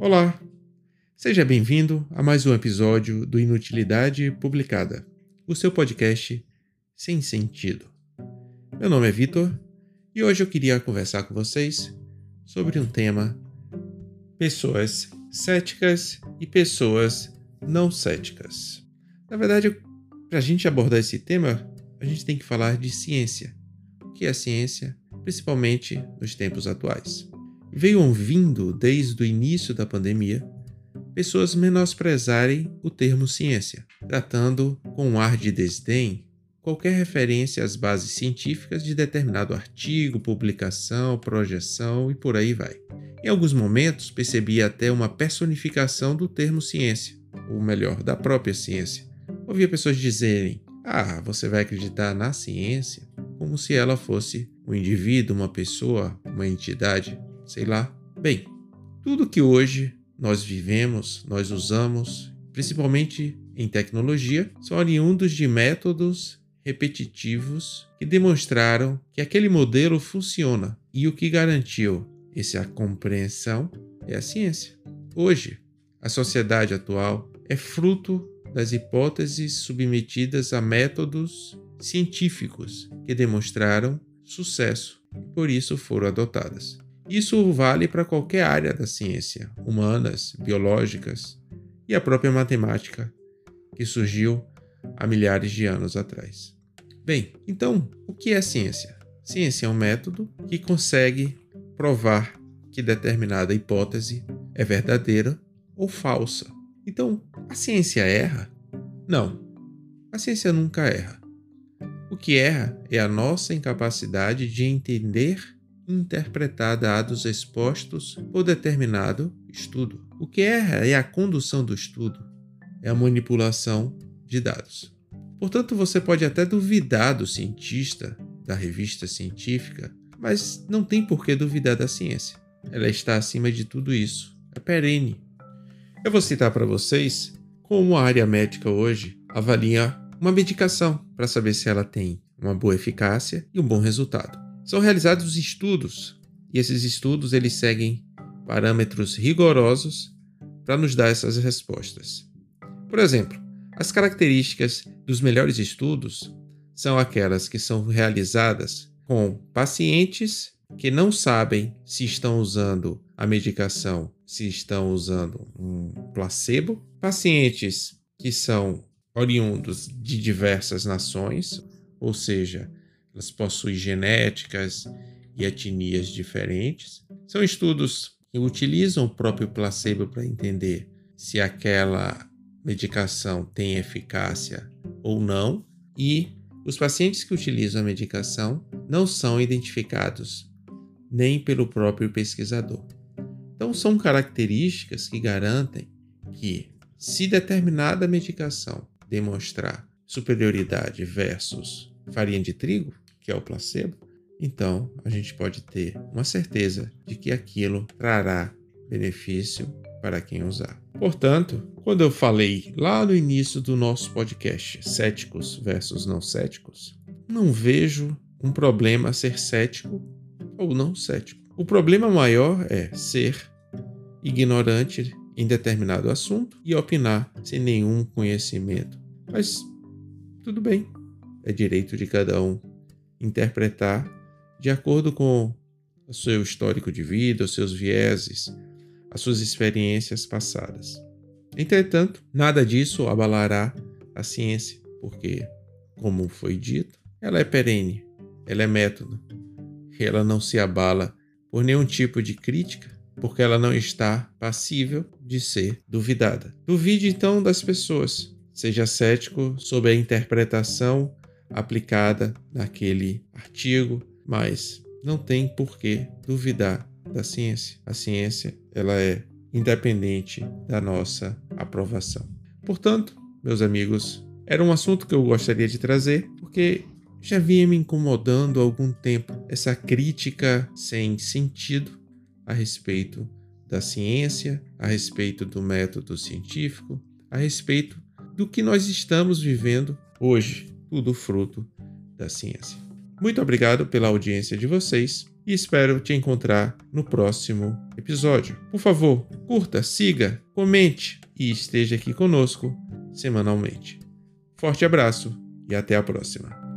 Olá! Seja bem-vindo a mais um episódio do Inutilidade Publicada, o seu podcast sem sentido. Meu nome é Vitor e hoje eu queria conversar com vocês sobre um tema: pessoas céticas e pessoas não céticas. Na verdade, para a gente abordar esse tema, a gente tem que falar de ciência. O que é ciência, principalmente nos tempos atuais? Veio ouvindo desde o início da pandemia pessoas menosprezarem o termo ciência, tratando com um ar de desdém qualquer referência às bases científicas de determinado artigo, publicação, projeção e por aí vai. Em alguns momentos percebi até uma personificação do termo ciência, ou melhor, da própria ciência. Ouvia pessoas dizerem: Ah, você vai acreditar na ciência? Como se ela fosse um indivíduo, uma pessoa, uma entidade, sei lá. Bem, tudo que hoje nós vivemos, nós usamos, principalmente em tecnologia, são oriundos de métodos repetitivos que demonstraram que aquele modelo funciona e o que garantiu essa compreensão é a ciência. Hoje, a sociedade atual é fruto das hipóteses submetidas a métodos científicos que demonstraram sucesso e por isso foram adotadas. Isso vale para qualquer área da ciência, humanas, biológicas e a própria matemática, que surgiu há milhares de anos atrás. Bem, então, o que é ciência? Ciência é um método que consegue provar que determinada hipótese é verdadeira ou falsa. Então, a ciência erra? Não, a ciência nunca erra. O que erra é a nossa incapacidade de entender interpretar dados expostos por determinado estudo. O que erra é a condução do estudo, é a manipulação de dados. Portanto, você pode até duvidar do cientista, da revista científica, mas não tem por que duvidar da ciência. Ela está acima de tudo isso, é perene. Eu vou citar para vocês como a área médica hoje avalia uma medicação para saber se ela tem uma boa eficácia e um bom resultado. São realizados estudos e esses estudos eles seguem parâmetros rigorosos para nos dar essas respostas. Por exemplo, as características dos melhores estudos são aquelas que são realizadas com pacientes que não sabem se estão usando a medicação, se estão usando um placebo, pacientes que são oriundos de diversas nações, ou seja, elas possuem genéticas e etnias diferentes. São estudos que utilizam o próprio placebo para entender se aquela medicação tem eficácia ou não, e os pacientes que utilizam a medicação não são identificados nem pelo próprio pesquisador. Então, são características que garantem que, se determinada medicação demonstrar superioridade versus farinha de trigo, que é o placebo, então a gente pode ter uma certeza de que aquilo trará benefício para quem usar. Portanto, quando eu falei lá no início do nosso podcast, céticos versus não céticos, não vejo um problema ser cético ou não cético. O problema maior é ser ignorante em determinado assunto e opinar sem nenhum conhecimento. Mas tudo bem, é direito de cada um interpretar de acordo com o seu histórico de vida, os seus vieses, as suas experiências passadas. Entretanto, nada disso abalará a ciência, porque, como foi dito, ela é perene, ela é método, ela não se abala por nenhum tipo de crítica, porque ela não está passível de ser duvidada. Duvide então das pessoas, seja cético sobre a interpretação aplicada naquele artigo, mas não tem por que duvidar da ciência. A ciência, ela é independente da nossa aprovação. Portanto, meus amigos, era um assunto que eu gostaria de trazer, porque já vinha me incomodando há algum tempo essa crítica sem sentido a respeito da ciência, a respeito do método científico, a respeito do que nós estamos vivendo hoje tudo fruto da ciência. Muito obrigado pela audiência de vocês e espero te encontrar no próximo episódio. Por favor, curta, siga, comente e esteja aqui conosco semanalmente. Forte abraço e até a próxima.